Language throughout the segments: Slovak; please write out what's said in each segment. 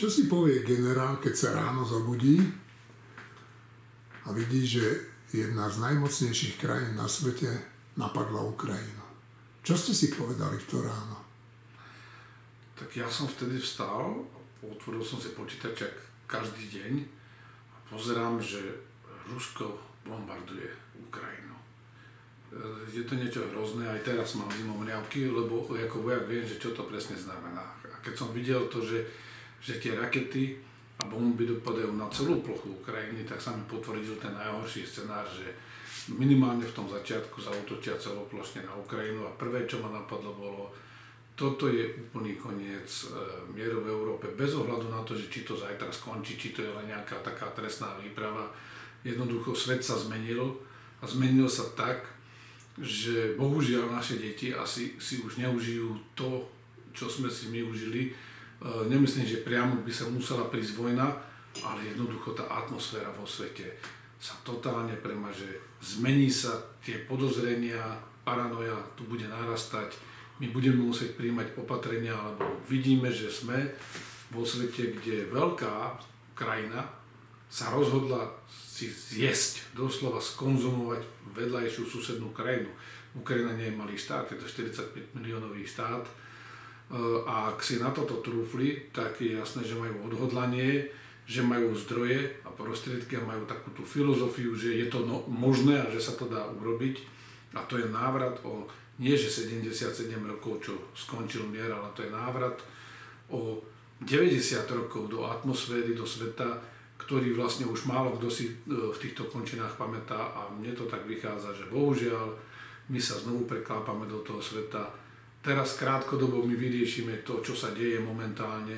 Čo si povie generál, keď sa ráno zobudí a vidí, že jedna z najmocnejších krajín na svete napadla Ukrajinu? Čo ste si povedali v to ráno? Tak ja som vtedy vstal, otvoril som si počítač každý deň a pozerám, že Rusko bombarduje Ukrajinu. E, je to niečo hrozné, aj teraz mám zimomriavky, lebo ako vojak viem, že čo to presne znamená. A keď som videl to, že, že tie rakety a bomby dopadajú na celú plochu Ukrajiny, tak sa mi potvrdil ten najhorší scenár, že minimálne v tom začiatku zautočia celoplošne na Ukrajinu a prvé, čo ma napadlo, bolo toto je úplný koniec e, mieru v Európe, bez ohľadu na to, že či to zajtra skončí, či to je len nejaká taká trestná výprava. Jednoducho svet sa zmenil a zmenil sa tak, že bohužiaľ naše deti asi si už neužijú to, čo sme si my užili. E, nemyslím, že priamo by sa musela prísť vojna, ale jednoducho tá atmosféra vo svete sa totálne premaže, zmení sa tie podozrenia, paranoja tu bude narastať, my budeme musieť príjmať opatrenia, lebo vidíme, že sme vo svete, kde veľká krajina sa rozhodla si zjesť, doslova skonzumovať vedľajšiu susednú krajinu. Ukrajina nie je malý štát, je to 45 miliónový štát. A ak si na toto trúfli, tak je jasné, že majú odhodlanie, že majú zdroje a prostriedky a majú takú tú filozofiu, že je to no, možné a že sa to dá urobiť. A to je návrat o nie že 77 rokov, čo skončil mier, ale to je návrat o 90 rokov do atmosféry, do sveta, ktorý vlastne už málo kto si e, v týchto končinách pamätá a mne to tak vychádza, že bohužiaľ my sa znovu preklápame do toho sveta. Teraz krátkodobo my vyriešime to, čo sa deje momentálne,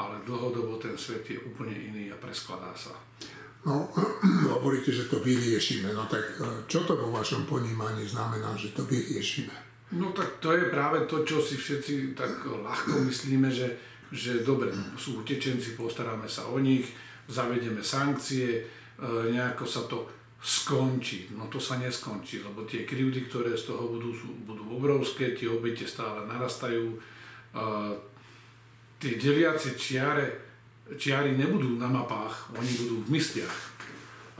ale dlhodobo ten svet je úplne iný a preskladá sa. No, hovoríte, že to vyriešime. No tak e, čo to vo vašom ponímaní znamená, že to vyriešime? No tak to je práve to, čo si všetci tak ľahko myslíme, že, že dobre, sú utečenci, postaráme sa o nich, zavedeme sankcie, e, nejako sa to skončí. No to sa neskončí, lebo tie krivdy, ktoré z toho budú, sú, budú obrovské, tie obete stále narastajú. Tie deliace čiare čiary nebudú na mapách, oni budú v mysliach.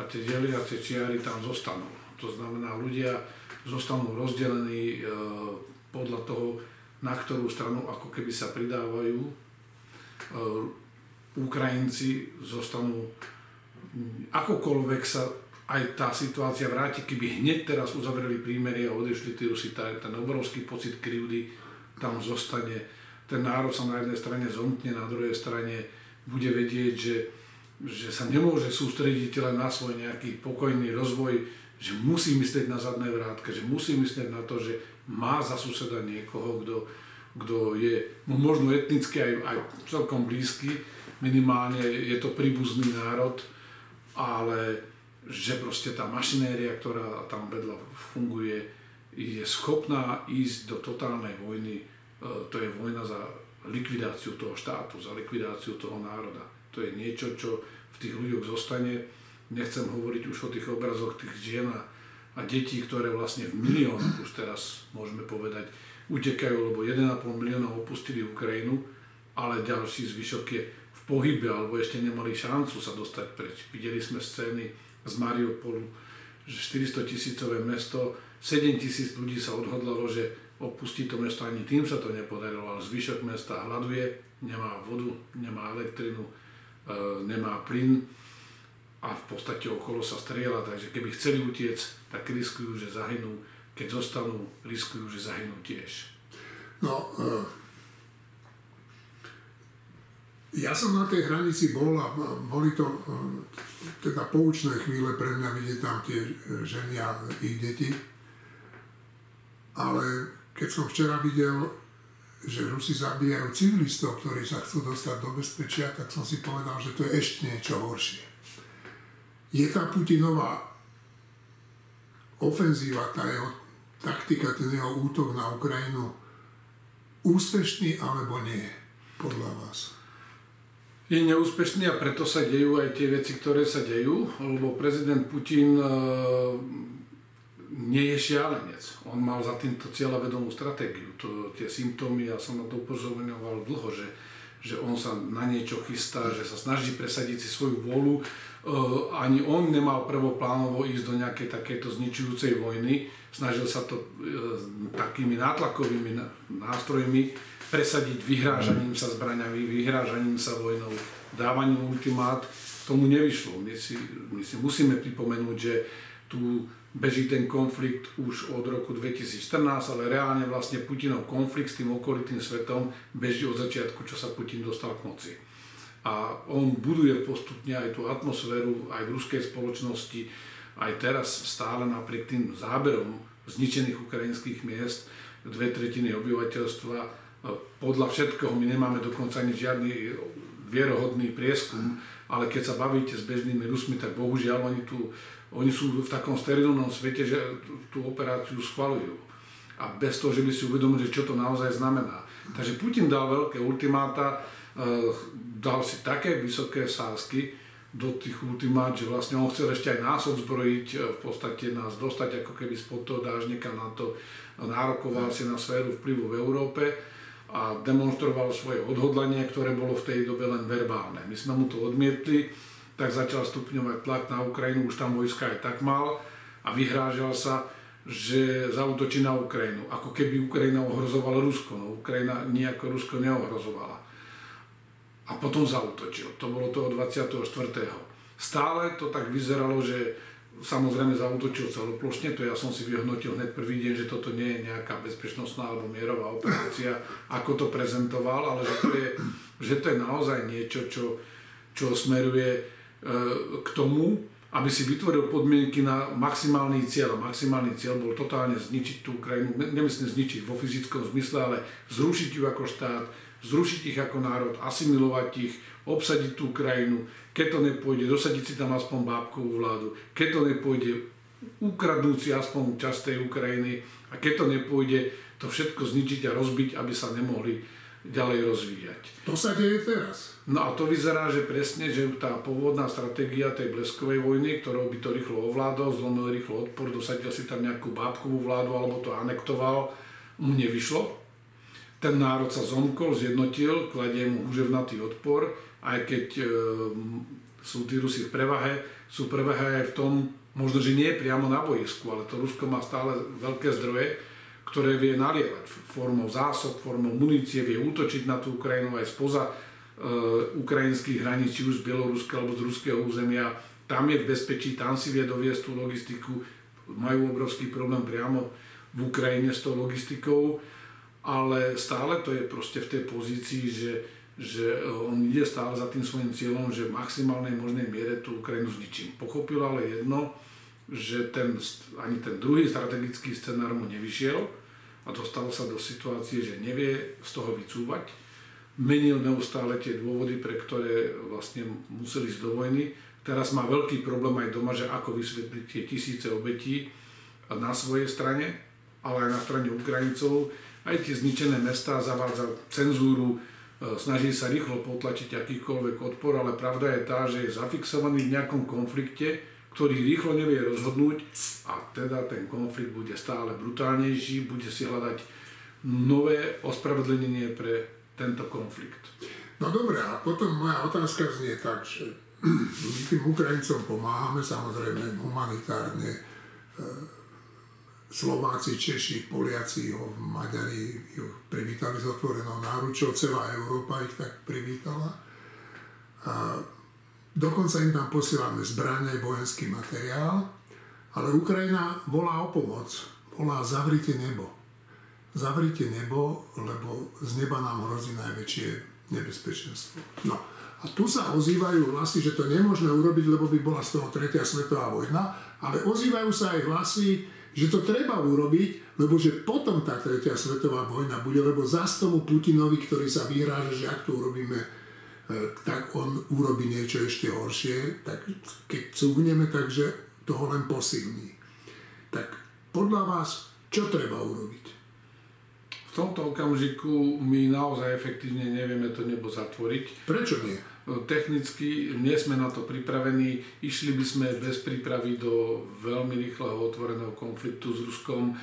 A tie deliace čiary tam zostanú. To znamená, ľudia zostanú rozdelení e, podľa toho, na ktorú stranu ako keby sa pridávajú. E, Ukrajinci zostanú, akokoľvek sa aj tá situácia vráti, keby hneď teraz uzavreli prímerie a odešli tí Rusi, ten obrovský pocit krivdy tam zostane. Ten národ sa na jednej strane zomkne, na druhej strane bude vedieť, že, že sa nemôže sústrediť len na svoj nejaký pokojný rozvoj, že musí myslieť na zadné vrátke, že musí myslieť na to, že má za suseda niekoho, kto, kto je mu možno etnicky aj, aj celkom blízky, minimálne je to príbuzný národ, ale že proste tá mašinéria, ktorá tam vedľa funguje, je schopná ísť do totálnej vojny. E, to je vojna za likvidáciu toho štátu, za likvidáciu toho národa. To je niečo, čo v tých ľuďoch zostane. Nechcem hovoriť už o tých obrazoch tých žien a detí, ktoré vlastne v miliónoch už teraz môžeme povedať utekajú, lebo 1,5 milióna opustili Ukrajinu, ale ďalší zvyšok je v pohybe alebo ešte nemali šancu sa dostať preč. Videli sme scény z Mariupolu, že 400 tisícové mesto, 7 tisíc ľudí sa odhodlalo, že opustiť to mesto, ani tým sa to nepodarilo, ale zvyšok mesta hľaduje, nemá vodu, nemá elektrinu, e, nemá plyn a v podstate okolo sa strieľa, takže keby chceli utiec, tak riskujú, že zahynú, keď zostanú, riskujú, že zahynú tiež. No, e, ja som na tej hranici bol a boli to e, teda poučné chvíle pre mňa vidieť tam tie ženy a ich deti. Ale keď som včera videl, že Rusi zabíjajú civilistov, ktorí sa chcú dostať do bezpečia, tak som si povedal, že to je ešte niečo horšie. Je tá Putinová ofenzíva, tá jeho taktika, ten jeho útok na Ukrajinu úspešný alebo nie, podľa vás? Je neúspešný a preto sa dejú aj tie veci, ktoré sa dejú, lebo prezident Putin nie je šialenec. On mal za týmto cieľavedomú stratégiu. To, tie symptómy, ja som na to upozorňoval dlho, že, že on sa na niečo chystá, že sa snaží presadiť si svoju vôľu. Uh, ani on nemal prvoplánovo ísť do nejakej takéto zničujúcej vojny. Snažil sa to uh, takými nátlakovými nástrojmi presadiť vyhrážaním sa zbraňami, vyhrážaním sa vojnou, dávaním ultimát. Tomu nevyšlo. My si, my si musíme pripomenúť, že tu beží ten konflikt už od roku 2014, ale reálne vlastne Putinov konflikt s tým okolitým svetom beží od začiatku, čo sa Putin dostal k moci. A on buduje postupne aj tú atmosféru aj v ruskej spoločnosti, aj teraz stále napriek tým záberom zničených ukrajinských miest, dve tretiny obyvateľstva, podľa všetkého my nemáme dokonca ani žiadny vierohodný prieskum, ale keď sa bavíte s bežnými Rusmi, tak bohužiaľ oni tu oni sú v takom sterilnom svete, že tú operáciu schvalujú. A bez toho, že by si uvedomili, čo to naozaj znamená. Takže Putin dal veľké ultimáta, eh, dal si také vysoké sázky do tých ultimát, že vlastne on chcel ešte aj nás odzbrojiť, eh, v podstate nás dostať ako keby spod toho dážnika na to, nárokoval si na sféru vplyvu v Európe a demonstroval svoje odhodlanie, ktoré bolo v tej dobe len verbálne. My sme mu to odmietli, tak začal stupňovať tlak na Ukrajinu, už tam vojska aj tak mal a vyhrážal sa, že zautočí na Ukrajinu. Ako keby Ukrajina ohrozovala Rusko, no Ukrajina nejako Rusko neohrozovala. A potom zautočil. To bolo toho 24. Stále to tak vyzeralo, že samozrejme zautočil celoplošne, to ja som si vyhodnotil hneď prvý deň, že toto nie je nejaká bezpečnostná alebo mierová operácia, ako to prezentoval, ale že to je, že to je naozaj niečo, čo, čo smeruje k tomu, aby si vytvoril podmienky na maximálny cieľ. Maximálny cieľ bol totálne zničiť tú krajinu, nemyslím zničiť vo fyzickom zmysle, ale zrušiť ju ako štát, zrušiť ich ako národ, asimilovať ich, obsadiť tú krajinu, keď to nepôjde, dosadiť si tam aspoň bábkovú vládu, keď to nepôjde, ukradnúť si aspoň časť tej Ukrajiny a keď to nepôjde, to všetko zničiť a rozbiť, aby sa nemohli ďalej rozvíjať. To sa deje teraz. No a to vyzerá, že presne, že tá pôvodná stratégia tej bleskovej vojny, ktorou by to rýchlo ovládol, zlomil rýchlo odpor, dosadil si tam nejakú bábkovú vládu alebo to anektoval, mu nevyšlo. Ten národ sa zomkol, zjednotil, kladie mu húževnatý odpor, aj keď e, sú tí Rusi v prevahe, sú prevahe aj v tom, možno, že nie priamo na boisku, ale to Rusko má stále veľké zdroje, ktoré vie nalievať formou zásob, formou munície, vie útočiť na tú Ukrajinu aj spoza e, ukrajinských hraníc, či už z Bieloruska alebo z ruského územia. Tam je v bezpečí, tam si vie doviesť tú logistiku. Majú obrovský problém priamo v Ukrajine s tou logistikou, ale stále to je proste v tej pozícii, že, že on ide stále za tým svojim cieľom, že v maximálnej možnej miere tú Ukrajinu zničím. Pochopil ale jedno, že ten, ani ten druhý strategický scenár mu nevyšiel, a dostal sa do situácie, že nevie z toho vycúvať. Menil neustále tie dôvody, pre ktoré vlastne museli ísť do vojny. Teraz má veľký problém aj doma, že ako vysvetliť tie tisíce obetí na svojej strane, ale aj na strane Ukrajincov. Aj tie zničené mestá zavádza cenzúru, snaží sa rýchlo potlačiť akýkoľvek odpor, ale pravda je tá, že je zafixovaný v nejakom konflikte, ktorý rýchlo nevie rozhodnúť a teda ten konflikt bude stále brutálnejší, bude si hľadať nové ospravedlnenie pre tento konflikt. No dobré, a potom moja otázka znie tak, že tým Ukrajincom pomáhame samozrejme humanitárne, e, Slováci, Češi, Poliaci, ho, Maďari ju privítali s otvorenou náručou, celá Európa ich tak privítala. A Dokonca im tam posielame zbranie, vojenský materiál, ale Ukrajina volá o pomoc, volá zavrite nebo. Zavrite nebo, lebo z neba nám hrozí najväčšie nebezpečenstvo. No a tu sa ozývajú hlasy, že to nemôžeme urobiť, lebo by bola z toho tretia svetová vojna, ale ozývajú sa aj hlasy, že to treba urobiť, lebo že potom tá tretia svetová vojna bude, lebo zas tomu Putinovi, ktorý sa vyhráža, že ak to urobíme, E, tak on urobí niečo ešte horšie, tak keď cúvneme, takže toho len posilní. Tak podľa vás, čo treba urobiť? V tomto okamžiku my naozaj efektívne nevieme to nebo zatvoriť. Prečo nie? Technicky nie sme na to pripravení, išli by sme bez prípravy do veľmi rýchleho otvoreného konfliktu s Ruskom.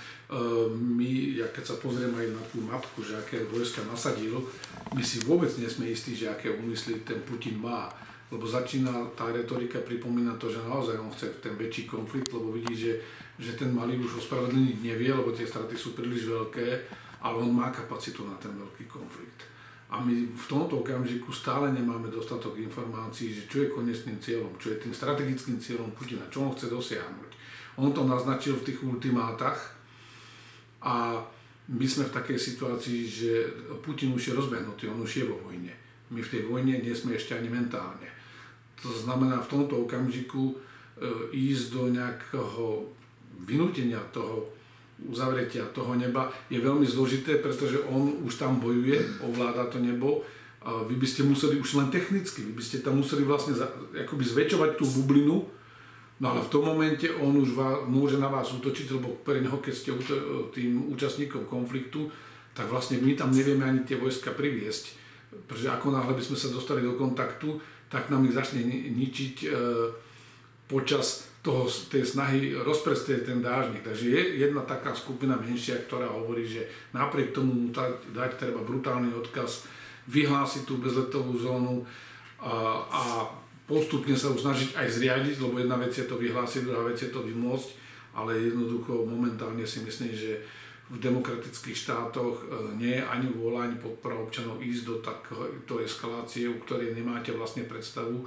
My, ja keď sa pozriem aj na tú mapku, že aké vojska nasadil, my si vôbec nie sme istí, že aké úmysly ten Putin má lebo začína tá retorika pripomína to, že naozaj on chce ten väčší konflikt, lebo vidí, že, že ten malý už ospravedlniť nevie, lebo tie straty sú príliš veľké, ale on má kapacitu na ten veľký konflikt. A my v tomto okamžiku stále nemáme dostatok informácií, že čo je konečným cieľom, čo je tým strategickým cieľom Putina, čo on chce dosiahnuť. On to naznačil v tých ultimátach a my sme v takej situácii, že Putin už je rozbehnutý, on už je vo vojne. My v tej vojne nie sme ešte ani mentálne. To znamená v tomto okamžiku e, ísť do nejakého vynútenia toho uzavretia toho neba je veľmi zložité, pretože on už tam bojuje, ovláda to nebo. A vy by ste museli už len technicky, vy by ste tam museli vlastne za, akoby zväčšovať tú bublinu, no ale v tom momente on už vás, môže na vás útočiť, lebo pre neho, keď ste tým účastníkom konfliktu, tak vlastne my tam nevieme ani tie vojska priviesť. Pretože ako náhle by sme sa dostali do kontaktu, tak nám ich začne ničiť e, počas toho, tej snahy rozprestieť ten dážnik. Takže je jedna taká skupina menšia, ktorá hovorí, že napriek tomu dať, dať treba brutálny odkaz, vyhlásiť tú bezletovú zónu a, a postupne sa už snažiť aj zriadiť, lebo jedna vec je to vyhlásiť, druhá vec je to vymôcť, ale jednoducho momentálne si myslím, že v demokratických štátoch e, nie je ani vôľa, ani podpora občanov ísť do takto eskalácie, u ktorej nemáte vlastne predstavu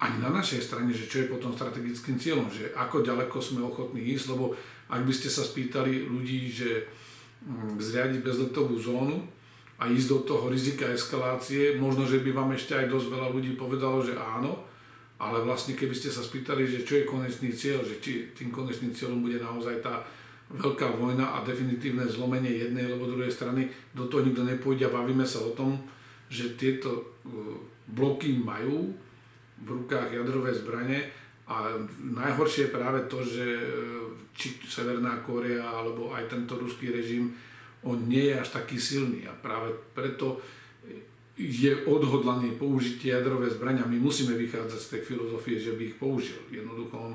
ani na našej strane, že čo je potom strategickým cieľom, že ako ďaleko sme ochotní ísť, lebo ak by ste sa spýtali ľudí, že mm, zriadiť bezletovú zónu a ísť do toho rizika eskalácie, možno, že by vám ešte aj dosť veľa ľudí povedalo, že áno, ale vlastne keby ste sa spýtali, že čo je konečný cieľ, že či tým konečným cieľom bude naozaj tá veľká vojna a definitívne zlomenie jednej alebo druhej strany, do toho nikto nepôjde a bavíme sa o tom, že tieto e, bloky majú v rukách jadrové zbranie a najhoršie je práve to, že e, či Severná Kórea alebo aj tento ruský režim, on nie je až taký silný a práve preto je odhodlaný použiť tie jadrové zbrania. My musíme vychádzať z tej filozofie, že by ich použil. Jednoducho on,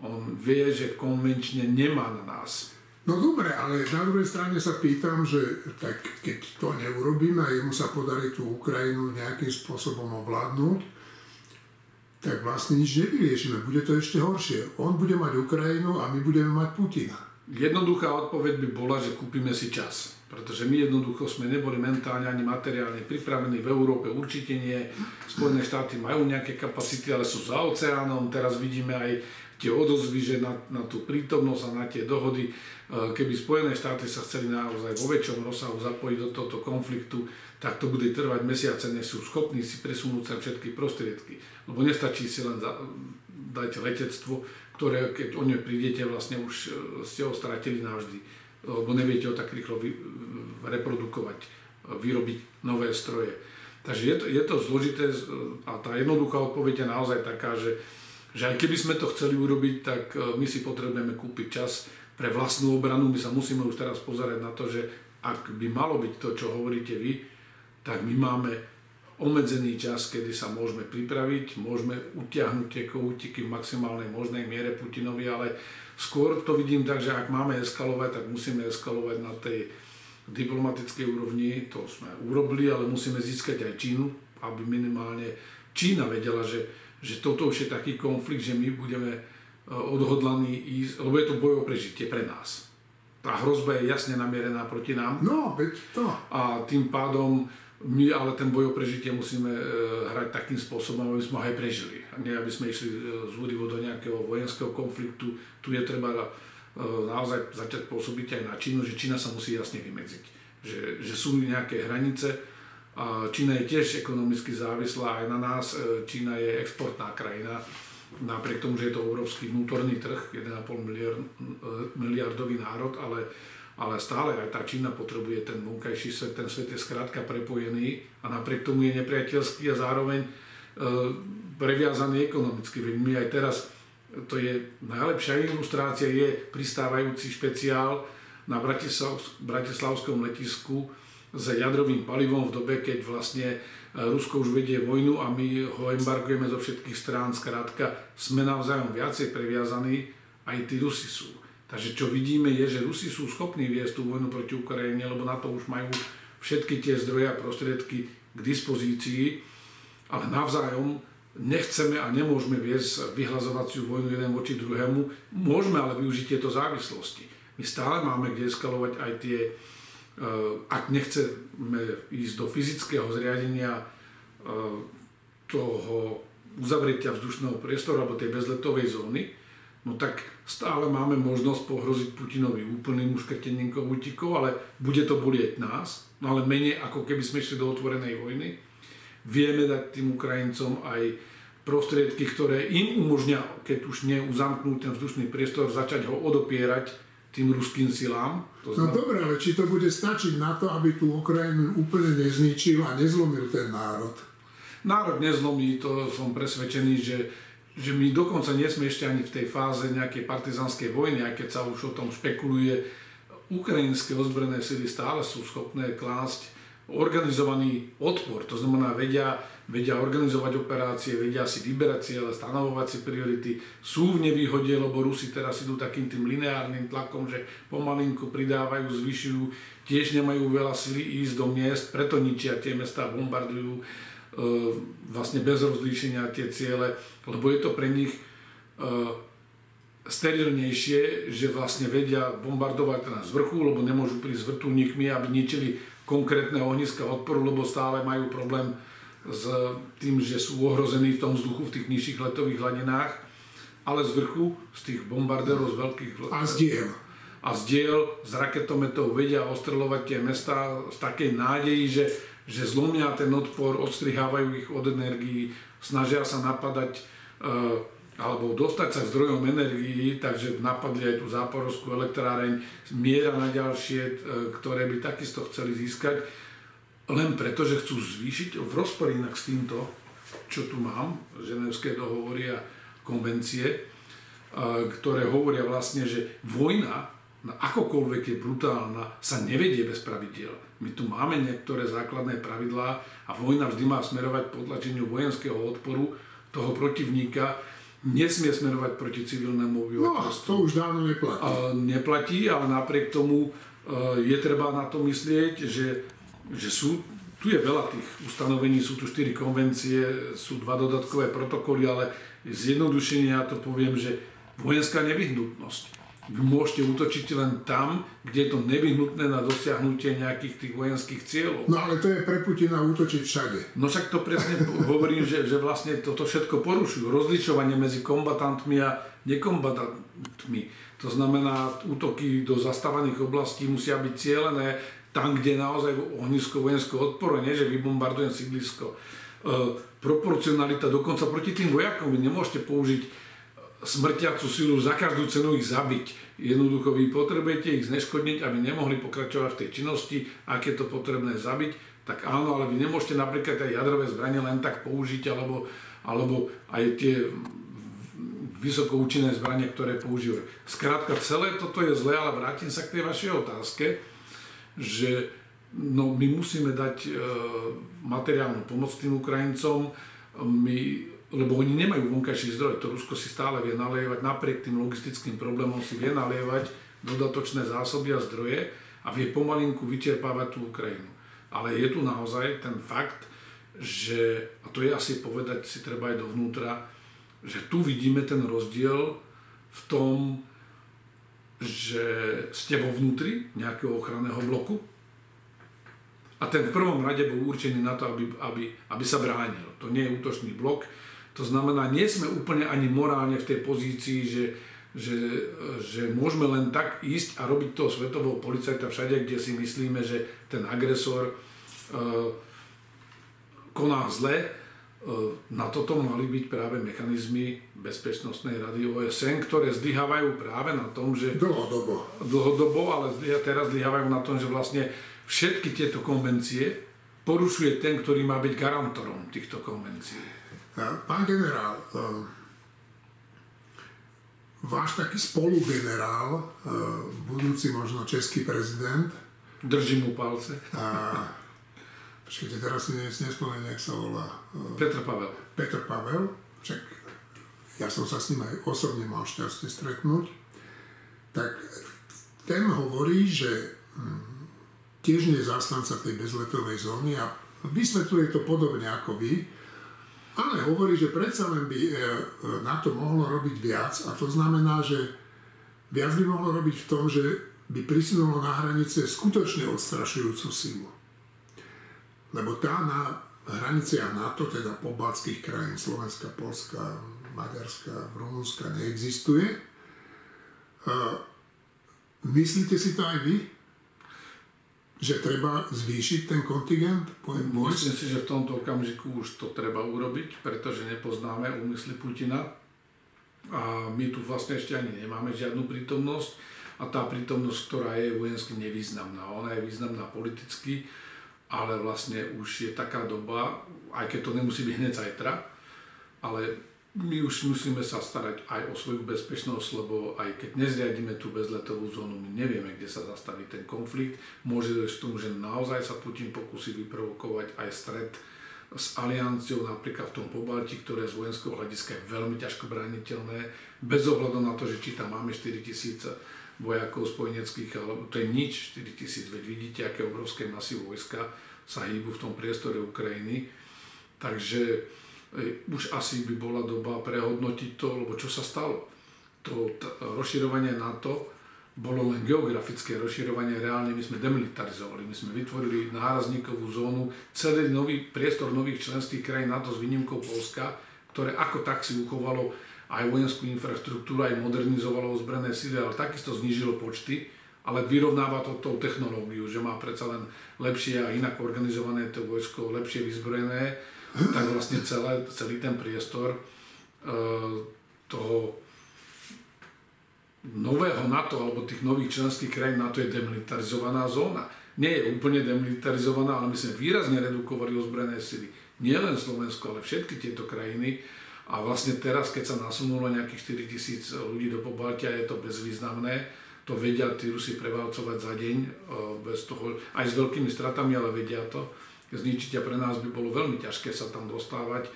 on vie, že konvenčne nemá na nás No dobre, ale na druhej strane sa pýtam, že tak keď to neurobíme a jemu sa podarí tú Ukrajinu nejakým spôsobom ovládnuť, tak vlastne nič nevyriešime. Bude to ešte horšie. On bude mať Ukrajinu a my budeme mať Putina. Jednoduchá odpoveď by bola, že kúpime si čas. Pretože my jednoducho sme neboli mentálne ani materiálne pripravení. V Európe určite nie. Spojené štáty majú nejaké kapacity, ale sú za oceánom. Teraz vidíme aj tie odozvy, že na, na tú prítomnosť a na tie dohody Eh, keby Spojené štáty sa chceli naozaj vo väčšom rozsahu zapojiť do tohto konfliktu, tak to bude trvať mesiace, než sú schopní si presunúť sa všetky prostriedky. Lebo nestačí si len za, dať letectvo, ktoré keď o ňo prídete, vlastne už eh, ste ho stratili navždy. Lebo neviete ho tak rýchlo vy, reprodukovať, vyrobiť nové stroje. Takže je to, je to zložité a tá jednoduchá odpoveď je naozaj taká, že, že aj keby sme to chceli urobiť, tak my si potrebujeme kúpiť čas, pre vlastnú obranu. My sa musíme už teraz pozerať na to, že ak by malo byť to, čo hovoríte vy, tak my máme obmedzený čas, kedy sa môžeme pripraviť, môžeme utiahnuť tie kohútiky v maximálnej možnej miere Putinovi, ale skôr to vidím tak, že ak máme eskalovať, tak musíme eskalovať na tej diplomatickej úrovni, to sme urobili, ale musíme získať aj Čínu, aby minimálne Čína vedela, že, že toto už je taký konflikt, že my budeme Eh, odhodlaní ísť, lebo je to boj o prežitie pre nás. Tá hrozba je jasne namierená proti nám. No, to. A tým pádom my ale ten boj o prežitie musíme eh, hrať takým spôsobom, aby sme ho aj prežili. A nie, aby sme išli eh, zúrivo do nejakého vojenského konfliktu. Tu je treba naozaj začať pôsobiť aj na Čínu, že Čína sa musí jasne vymedziť. Že, že sú nejaké hranice, Čína je tiež ekonomicky závislá aj na nás. Čína je exportná krajina napriek tomu, že je to obrovský vnútorný trh, 1,5 miliard, miliardový národ, ale, ale stále aj tá Čína potrebuje ten vonkajší svet, ten svet je skrátka prepojený a napriek tomu je nepriateľský a zároveň e, previazaný ekonomicky. My aj teraz, to je najlepšia ilustrácia, je pristávajúci špeciál na Bratislav, bratislavskom letisku s jadrovým palivom v dobe, keď vlastne e, Rusko už vedie vojnu a my ho embargujeme zo všetkých strán. Skrátka, sme navzájom viacej previazaní, aj tí Rusi sú. Takže čo vidíme je, že Rusi sú schopní viesť tú vojnu proti Ukrajine, lebo na to už majú všetky tie zdroje a prostriedky k dispozícii, ale navzájom nechceme a nemôžeme viesť vyhlazovaciu vojnu jeden voči druhému. Môžeme ale využiť tieto závislosti. My stále máme kde eskalovať aj tie, ak nechceme ísť do fyzického zriadenia eh, toho uzavretia vzdušného priestoru alebo tej bezletovej zóny, no tak stále máme možnosť pohroziť Putinovi úplným uškrtením kohutíkov, ale bude to bolieť nás, no ale menej ako keby sme šli do otvorenej vojny. Vieme dať tým Ukrajincom aj prostriedky, ktoré im umožňa, keď už neuzamknú ten vzdušný priestor, začať ho odopierať tým ruským silám. To no dobre, ale či to bude stačiť na to, aby tú Ukrajinu úplne nezničil a nezlomil ten národ? Národ nezlomí, to som presvedčený, že že my dokonca nie sme ešte ani v tej fáze nejakej partizanskej vojny, aj keď sa už o tom špekuluje. Ukrajinské ozbrojené sily stále sú schopné klásť organizovaný odpor, to znamená vedia, vedia organizovať operácie, vedia si vyberať cieľe, stanovovať si priority, sú v nevýhode, lebo Rusi teraz idú takým tým lineárnym tlakom, že pomalinku pridávajú, zvyšujú, tiež nemajú veľa sily ísť do miest, preto ničia tie mesta, bombardujú E, vlastne bez rozlíšenia tie ciele, lebo je to pre nich e, sterilnejšie, že vlastne vedia bombardovať nás z vrchu, lebo nemôžu prísť vrtulníkmi, aby ničili konkrétne ohniska odporu, lebo stále majú problém s tým, že sú ohrození v tom vzduchu v tých nižších letových hladinách, ale z vrchu, z tých bombardérov z veľkých... A z diel. A z diel, z raketometov vedia ostreľovať tie mesta z takej nádeji, že že zlomia ten odpor, odstrihávajú ich od energií, snažia sa napadať e, alebo dostať sa k zdrojom energií, takže napadli aj tú záporovskú elektráreň, miera na ďalšie, e, ktoré by takisto chceli získať, len preto, že chcú zvýšiť v rozpor inak s týmto, čo tu mám, ženevské dohovory a konvencie, ktoré hovoria vlastne, že vojna no akokoľvek je brutálna, sa nevedie bez pravidiel. My tu máme niektoré základné pravidlá a vojna vždy má smerovať podlačeniu vojenského odporu toho protivníka, nesmie smerovať proti civilnému obyvateľstvu. No, to už dávno neplatí. Neplatí, ale napriek tomu e, je treba na to myslieť, že, že sú, tu je veľa tých ustanovení, sú tu štyri konvencie, sú dva dodatkové protokoly, ale zjednodušenie ja to poviem, že vojenská nevyhnutnosť vy môžete útočiť len tam, kde je to nevyhnutné na dosiahnutie nejakých tých vojenských cieľov. No ale to je pre Putina útočiť všade. No však to presne hovorím, že, že vlastne toto všetko porušujú. Rozličovanie medzi kombatantmi a nekombatantmi. To znamená, útoky do zastávaných oblastí musia byť cieľené tam, kde je naozaj ohnisko vojenského odporu, nie že vybombardujem sídlisko. E, proporcionalita dokonca proti tým vojakom. Vy nemôžete použiť smrtiacu silu, za každú cenu ich zabiť. Jednoducho vy potrebujete ich zneškodniť, aby nemohli pokračovať v tej činnosti, ak je to potrebné zabiť, tak áno, ale vy nemôžete napríklad aj jadrové zbranie len tak použiť, alebo, alebo aj tie vysokoučinné zbranie, ktoré používajú. Skrátka, celé toto je zlé, ale vrátim sa k tej vašej otázke, že no, my musíme dať e, materiálnu pomoc tým Ukrajincom, my lebo oni nemajú vonkajší zdroj, to Rusko si stále vie nalievať, napriek tým logistickým problémom si vie nalievať dodatočné zásoby a zdroje a vie pomalinku vyčerpávať tú Ukrajinu. Ale je tu naozaj ten fakt, že, a to je asi povedať si treba aj dovnútra, že tu vidíme ten rozdiel v tom, že ste vo vnútri nejakého ochranného bloku a ten v prvom rade bol určený na to, aby, aby, aby sa bránil. To nie je útočný blok, to znamená, nie sme úplne ani morálne v tej pozícii, že, že, že môžeme len tak ísť a robiť toho svetového policajta všade, kde si myslíme, že ten agresor uh, koná zle. Uh, na toto mali byť práve mechanizmy Bezpečnostnej rady OSN, ktoré zlyhávajú práve na tom, že... Dlhodobo. Dlhodobo, ale teraz zlyhávajú na tom, že vlastne všetky tieto konvencie porušuje ten, ktorý má byť garantorom týchto konvencií. Pán generál, eh, váš taký spolugenerál, budúci možno český prezident. Držím mu palce. A, počkajte, teraz si nespomeniem, jak sa volá. Petr Pavel. Petr Pavel, však ja som sa s ním aj osobne mal šťastie stretnúť. Tak ten hovorí, že hm, tiež nie je zástanca tej bezletovej zóny a vysvetľuje to podobne ako vy, ale hovorí, že predsa len by e, e, na to mohlo robiť viac a to znamená, že viac by mohlo robiť v tom, že by prisunulo na hranice skutočne odstrašujúcu silu. Lebo tá na hraniciach NATO, teda pobaltských krajín, Slovenska, Polska, Maďarska, Rumunska neexistuje. E, myslíte si to aj vy? že treba zvýšiť ten kontingent? Myslím si, že v tomto okamžiku už to treba urobiť, pretože nepoznáme úmysly Putina a my tu vlastne ešte ani nemáme žiadnu prítomnosť a tá prítomnosť, ktorá je vojensky nevýznamná. Ona je významná politicky, ale vlastne už je taká doba, aj keď to nemusí byť hneď zajtra, ale my už musíme sa starať aj o svoju bezpečnosť, lebo aj keď nezriadíme tú bezletovú zónu, my nevieme, kde sa zastaví ten konflikt. Môže dojsť k tomu, že naozaj sa Putin pokusí vyprovokovať aj stred s alianciou napríklad v tom Pobalti, ktoré z vojenského hľadiska je veľmi ťažko brániteľné, bez ohľadu na to, že či tam máme 4 tisíc vojakov spojeneckých, alebo to je nič, 4 tisíc, veď vidíte, aké obrovské masy vojska sa hýbu v tom priestore Ukrajiny. Takže už asi by bola doba prehodnotiť to, lebo čo sa stalo. To rozširovanie NATO bolo len geografické rozširovanie, reálne my sme demilitarizovali, my sme vytvorili nárazníkovú zónu, celý nový priestor nových členských krajín NATO s výnimkou Polska, ktoré ako tak si uchovalo aj vojenskú infraštruktúru, aj modernizovalo ozbrojené síly, ale takisto znížilo počty, ale vyrovnáva to tou technológiu, že má predsa len lepšie a inak organizované to vojsko, lepšie vyzbrojené, tak vlastne celé, celý ten priestor uh, toho nového NATO alebo tých nových členských krajín NATO je demilitarizovaná zóna. Nie je úplne demilitarizovaná, ale my sme výrazne redukovali ozbrojené sily. Nie len Slovensko, ale všetky tieto krajiny. A vlastne teraz, keď sa nasunulo nejakých 4 tisíc ľudí do Pobaltia, je to bezvýznamné. To vedia tí Rusi prevalcovať za deň, bez toho, aj s veľkými stratami, ale vedia to zničiť a pre nás by bolo veľmi ťažké sa tam dostávať.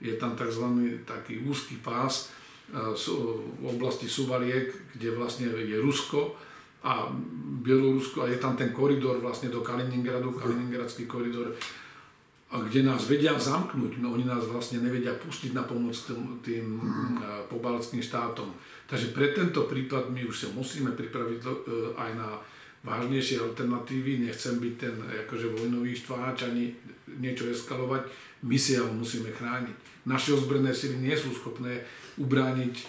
Je tam tzv. taký úzky pás e, v oblasti Suvaliek, kde vlastne je Rusko a Bielorusko a je tam ten koridor vlastne do Kaliningradu, Kaliningradský koridor, kde nás vedia zamknúť, no oni nás vlastne nevedia pustiť na pomoc tým, tým pobaltským štátom. Takže pre tento prípad my už sa musíme pripraviť e, aj na vážnejšie alternatívy, nechcem byť ten akože vojnový štváč ani niečo eskalovať, my si ale musíme chrániť. Naše ozbrojené sily nie sú schopné ubrániť e,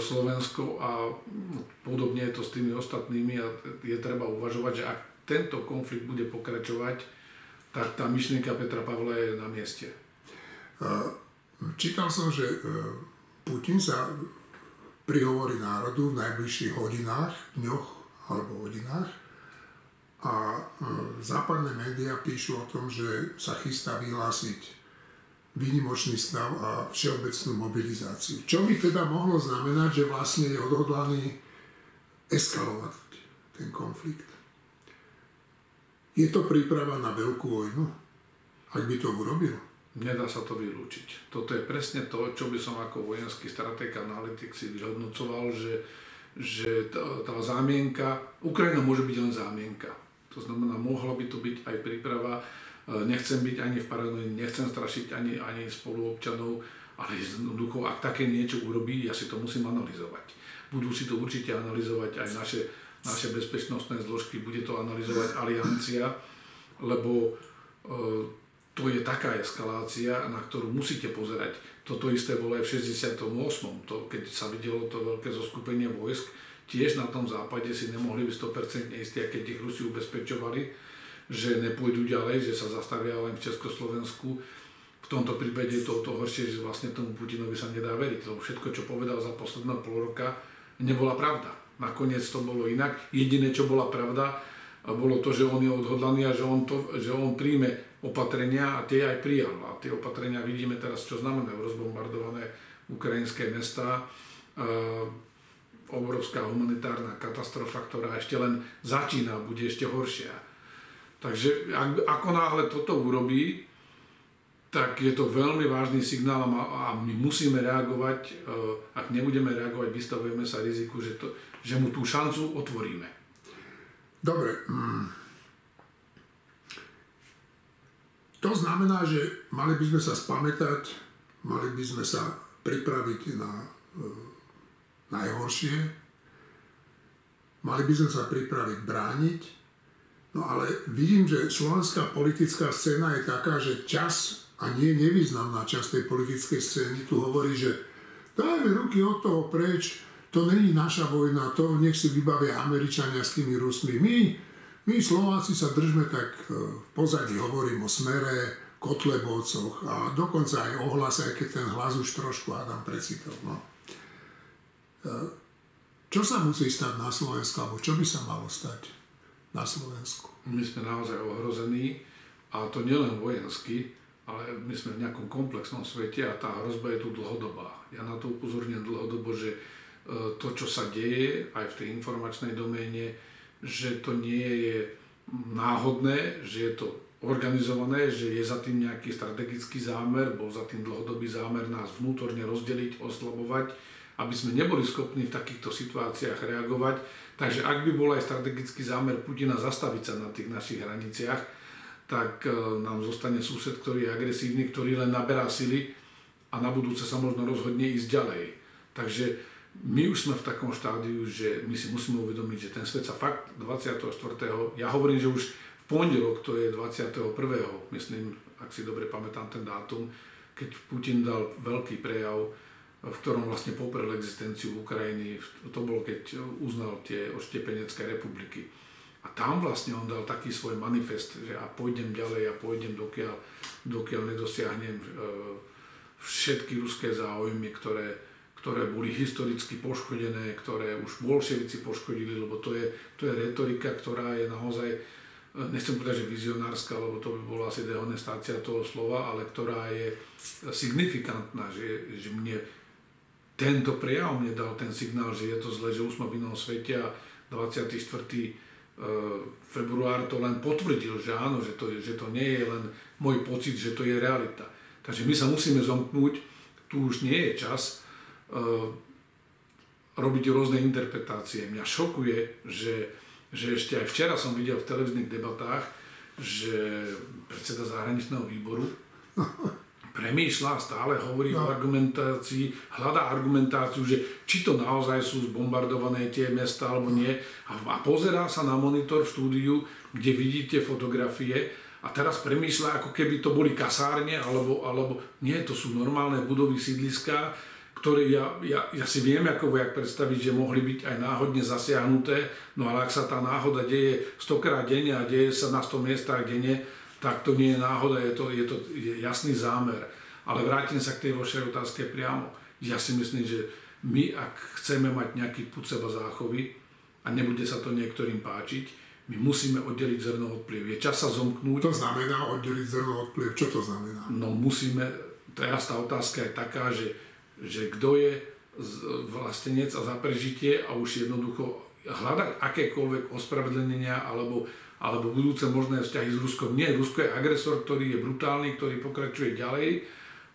Slovensko a podobne je to s tými ostatnými a je treba uvažovať, že ak tento konflikt bude pokračovať, tak tá myšlienka Petra Pavla je na mieste. Čítal som, že e, Putin sa prihovorí národu v najbližších hodinách, dňoch alebo hodinách. A e, západné médiá píšu o tom, že sa chystá vyhlásiť výnimočný stav a všeobecnú mobilizáciu. Čo by teda mohlo znamenať, že vlastne je odhodlaný eskalovať ten konflikt. Je to príprava na veľkú vojnu, ak by to urobil? Nedá sa to vylúčiť. Toto je presne to, čo by som ako vojenský stratég analytik si vyhodnocoval, že že tá, tá zámienka, Ukrajina môže byť len zámienka. To znamená, mohla by to byť aj príprava, e, nechcem byť ani v paranoji, nechcem strašiť ani, ani spoluobčanov, ale jednoducho, ak také niečo urobí, ja si to musím analyzovať. Budú si to určite analyzovať aj naše, naše bezpečnostné zložky, bude to analyzovať aliancia, lebo e, to je taká eskalácia, na ktorú musíte pozerať. Toto isté bolo aj v 68. To, keď sa videlo to veľké zoskupenie vojsk, tiež na tom západe si nemohli byť 100% istí, keď ich Rusi ubezpečovali, že nepôjdu ďalej, že sa zastavia len v Československu. V tomto prípade je to o to horšie, že vlastne tomu Putinovi sa nedá veriť, lebo všetko, čo povedal za posledného pol roka, nebola pravda. Nakoniec to bolo inak. Jediné, čo bola pravda, bolo to, že on je odhodlaný a že on, to, že on príjme opatrenia a tie aj prijal. A tie opatrenia vidíme teraz, čo znamenajú rozbombardované ukrajinské mesta. obrovská humanitárna katastrofa, ktorá ešte len začína, bude ešte horšia. Takže ak, ako náhle toto urobí, tak je to veľmi vážny signál a my musíme reagovať. Ak nebudeme reagovať, vystavujeme sa riziku, že, to, že mu tú šancu otvoríme. Dobre. Mm. To znamená, že mali by sme sa spamätať, mali by sme sa pripraviť na e, najhoršie, mali by sme sa pripraviť brániť, no ale vidím, že slovenská politická scéna je taká, že čas a nie nevýznamná časť tej politickej scény tu hovorí, že dajme ruky od toho preč, to není naša vojna, to nech si vybavia Američania s tými Rusmi. My, my Slováci sa držme tak e, v pozadí, hovorím o smere, Kotlebovcoch a dokonca aj ohlas, aj keď ten hlas už trošku hádam precitol. No. E, čo sa musí stať na Slovensku, alebo čo by sa malo stať na Slovensku? My sme naozaj ohrození, a to nielen vojensky, ale my sme v nejakom komplexnom svete a tá hrozba je tu dlhodobá. Ja na to upozorňujem dlhodobo, že to, čo sa deje aj v tej informačnej doméne, že to nie je náhodné, že je to organizované, že je za tým nejaký strategický zámer, bol za tým dlhodobý zámer nás vnútorne rozdeliť, oslabovať, aby sme neboli schopní v takýchto situáciách reagovať. Takže ak by bol aj strategický zámer Putina zastaviť sa na tých našich hraniciach, tak e, nám zostane sused, ktorý je agresívny, ktorý len naberá sily a na budúce sa možno rozhodne ísť ďalej. Takže my už sme v takom štádiu, že my si musíme uvedomiť, že ten svet sa fakt 24. Ja hovorím, že už pondelok, to je 21. myslím, ak si dobre pamätám ten dátum, keď Putin dal veľký prejav, v ktorom vlastne poprel existenciu Ukrajiny. To bolo, keď uznal tie oštepenecké republiky. A tam vlastne on dal taký svoj manifest, že a pôjdem ďalej a pôjdem dokiaľ, dokiaľ nedosiahnem e, všetky ruské záujmy, ktoré, ktoré boli historicky poškodené, ktoré už bolševici poškodili, lebo to je, to je retorika, ktorá je naozaj nechcem povedať, že vizionárska, lebo to by bola asi dehonestácia toho slova, ale ktorá je signifikantná, že, že mne tento prejav mne dal ten signál, že je to zle, že už sme v inom svete a 24. E, február to len potvrdil, že áno, že to, že to nie je len môj pocit, že to je realita. Takže my sa musíme zomknúť, tu už nie je čas robiť rôzne interpretácie. Mňa šokuje, že že ešte aj včera som videl v televíznych debatách, že predseda zahraničného výboru premýšľa, stále hovorí no. o argumentácii, hľadá argumentáciu, že či to naozaj sú zbombardované tie mesta alebo nie a, a pozerá sa na monitor v štúdiu, kde vidíte fotografie a teraz premýšľa, ako keby to boli kasárne alebo, alebo nie, to sú normálne budovy sídliska, ktoré ja, ja, ja si viem ako vojak predstaviť, že mohli byť aj náhodne zasiahnuté, no ale ak sa tá náhoda deje 100 krát denne a deje sa na 100 miestach denne, tak to nie je náhoda, je to, je to jasný zámer. Ale vrátim sa k tej vašej otázke priamo. Ja si myslím, že my, ak chceme mať nejaký put seba záchovy a nebude sa to niektorým páčiť, my musíme oddeliť zrno od pliev. Je čas sa zomknúť. To znamená oddeliť zrno od pliev. Čo to znamená? No musíme, teraz tá otázka je taká, že že kto je vlastenec a za prežitie a už jednoducho hľadať akékoľvek ospravedlnenia alebo, alebo budúce možné vzťahy s Ruskom. Nie, Rusko je agresor, ktorý je brutálny, ktorý pokračuje ďalej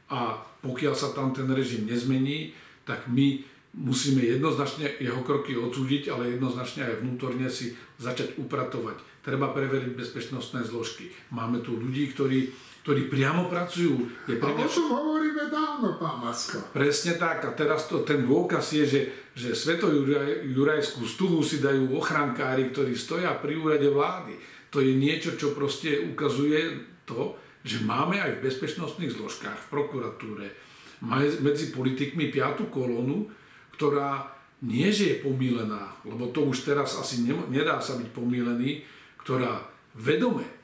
a pokiaľ sa tam ten režim nezmení, tak my musíme jednoznačne jeho kroky odsúdiť, ale jednoznačne aj vnútorne si začať upratovať. Treba preveriť bezpečnostné zložky. Máme tu ľudí, ktorí ktorí priamo pracujú. Je pre mňa... A o tom hovoríme dávno, pán Masko. Presne tak. A teraz to, ten dôkaz je, že, že Sveto-Jurajskú stuhu si dajú ochránkári, ktorí stoja pri úrade vlády. To je niečo, čo proste ukazuje to, že máme aj v bezpečnostných zložkách, v prokuratúre, medzi politikmi piatú kolónu, ktorá nie, že je pomílená, lebo to už teraz asi nedá sa byť pomílený, ktorá vedome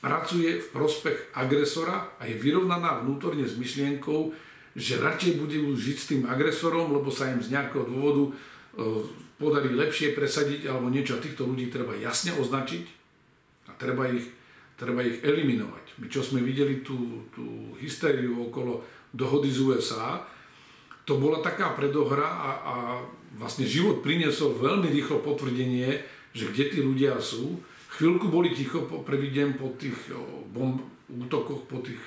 pracuje v prospech agresora a je vyrovnaná vnútorne s myšlienkou, že radšej budú žiť s tým agresorom, lebo sa im z nejakého dôvodu e, podarí lepšie presadiť alebo niečo. A týchto ľudí treba jasne označiť a treba ich, treba ich eliminovať. My čo sme videli tú, tú hystériu okolo dohody z USA, to bola taká predohra a, a vlastne život priniesol veľmi rýchlo potvrdenie, že kde tí ľudia sú. Chvíľku boli ticho prvý deň po tých bomb, útokoch, po tých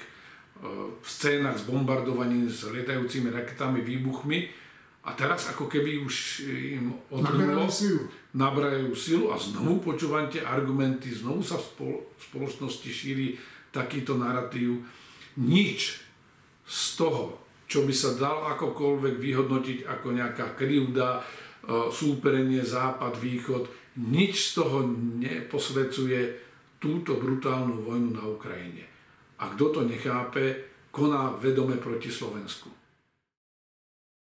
scénach s bombardovaním, s lietajúcimi raketami, výbuchmi. A teraz ako keby už im odhrnulo, nabrajú silu a znovu počúvate argumenty, znovu sa v spoločnosti šíri takýto narratív. Nič z toho, čo by sa dal akokoľvek vyhodnotiť ako nejaká krivda, súperenie západ-východ, nič z toho neposvedcuje túto brutálnu vojnu na Ukrajine. A kto to nechápe, koná vedome proti Slovensku.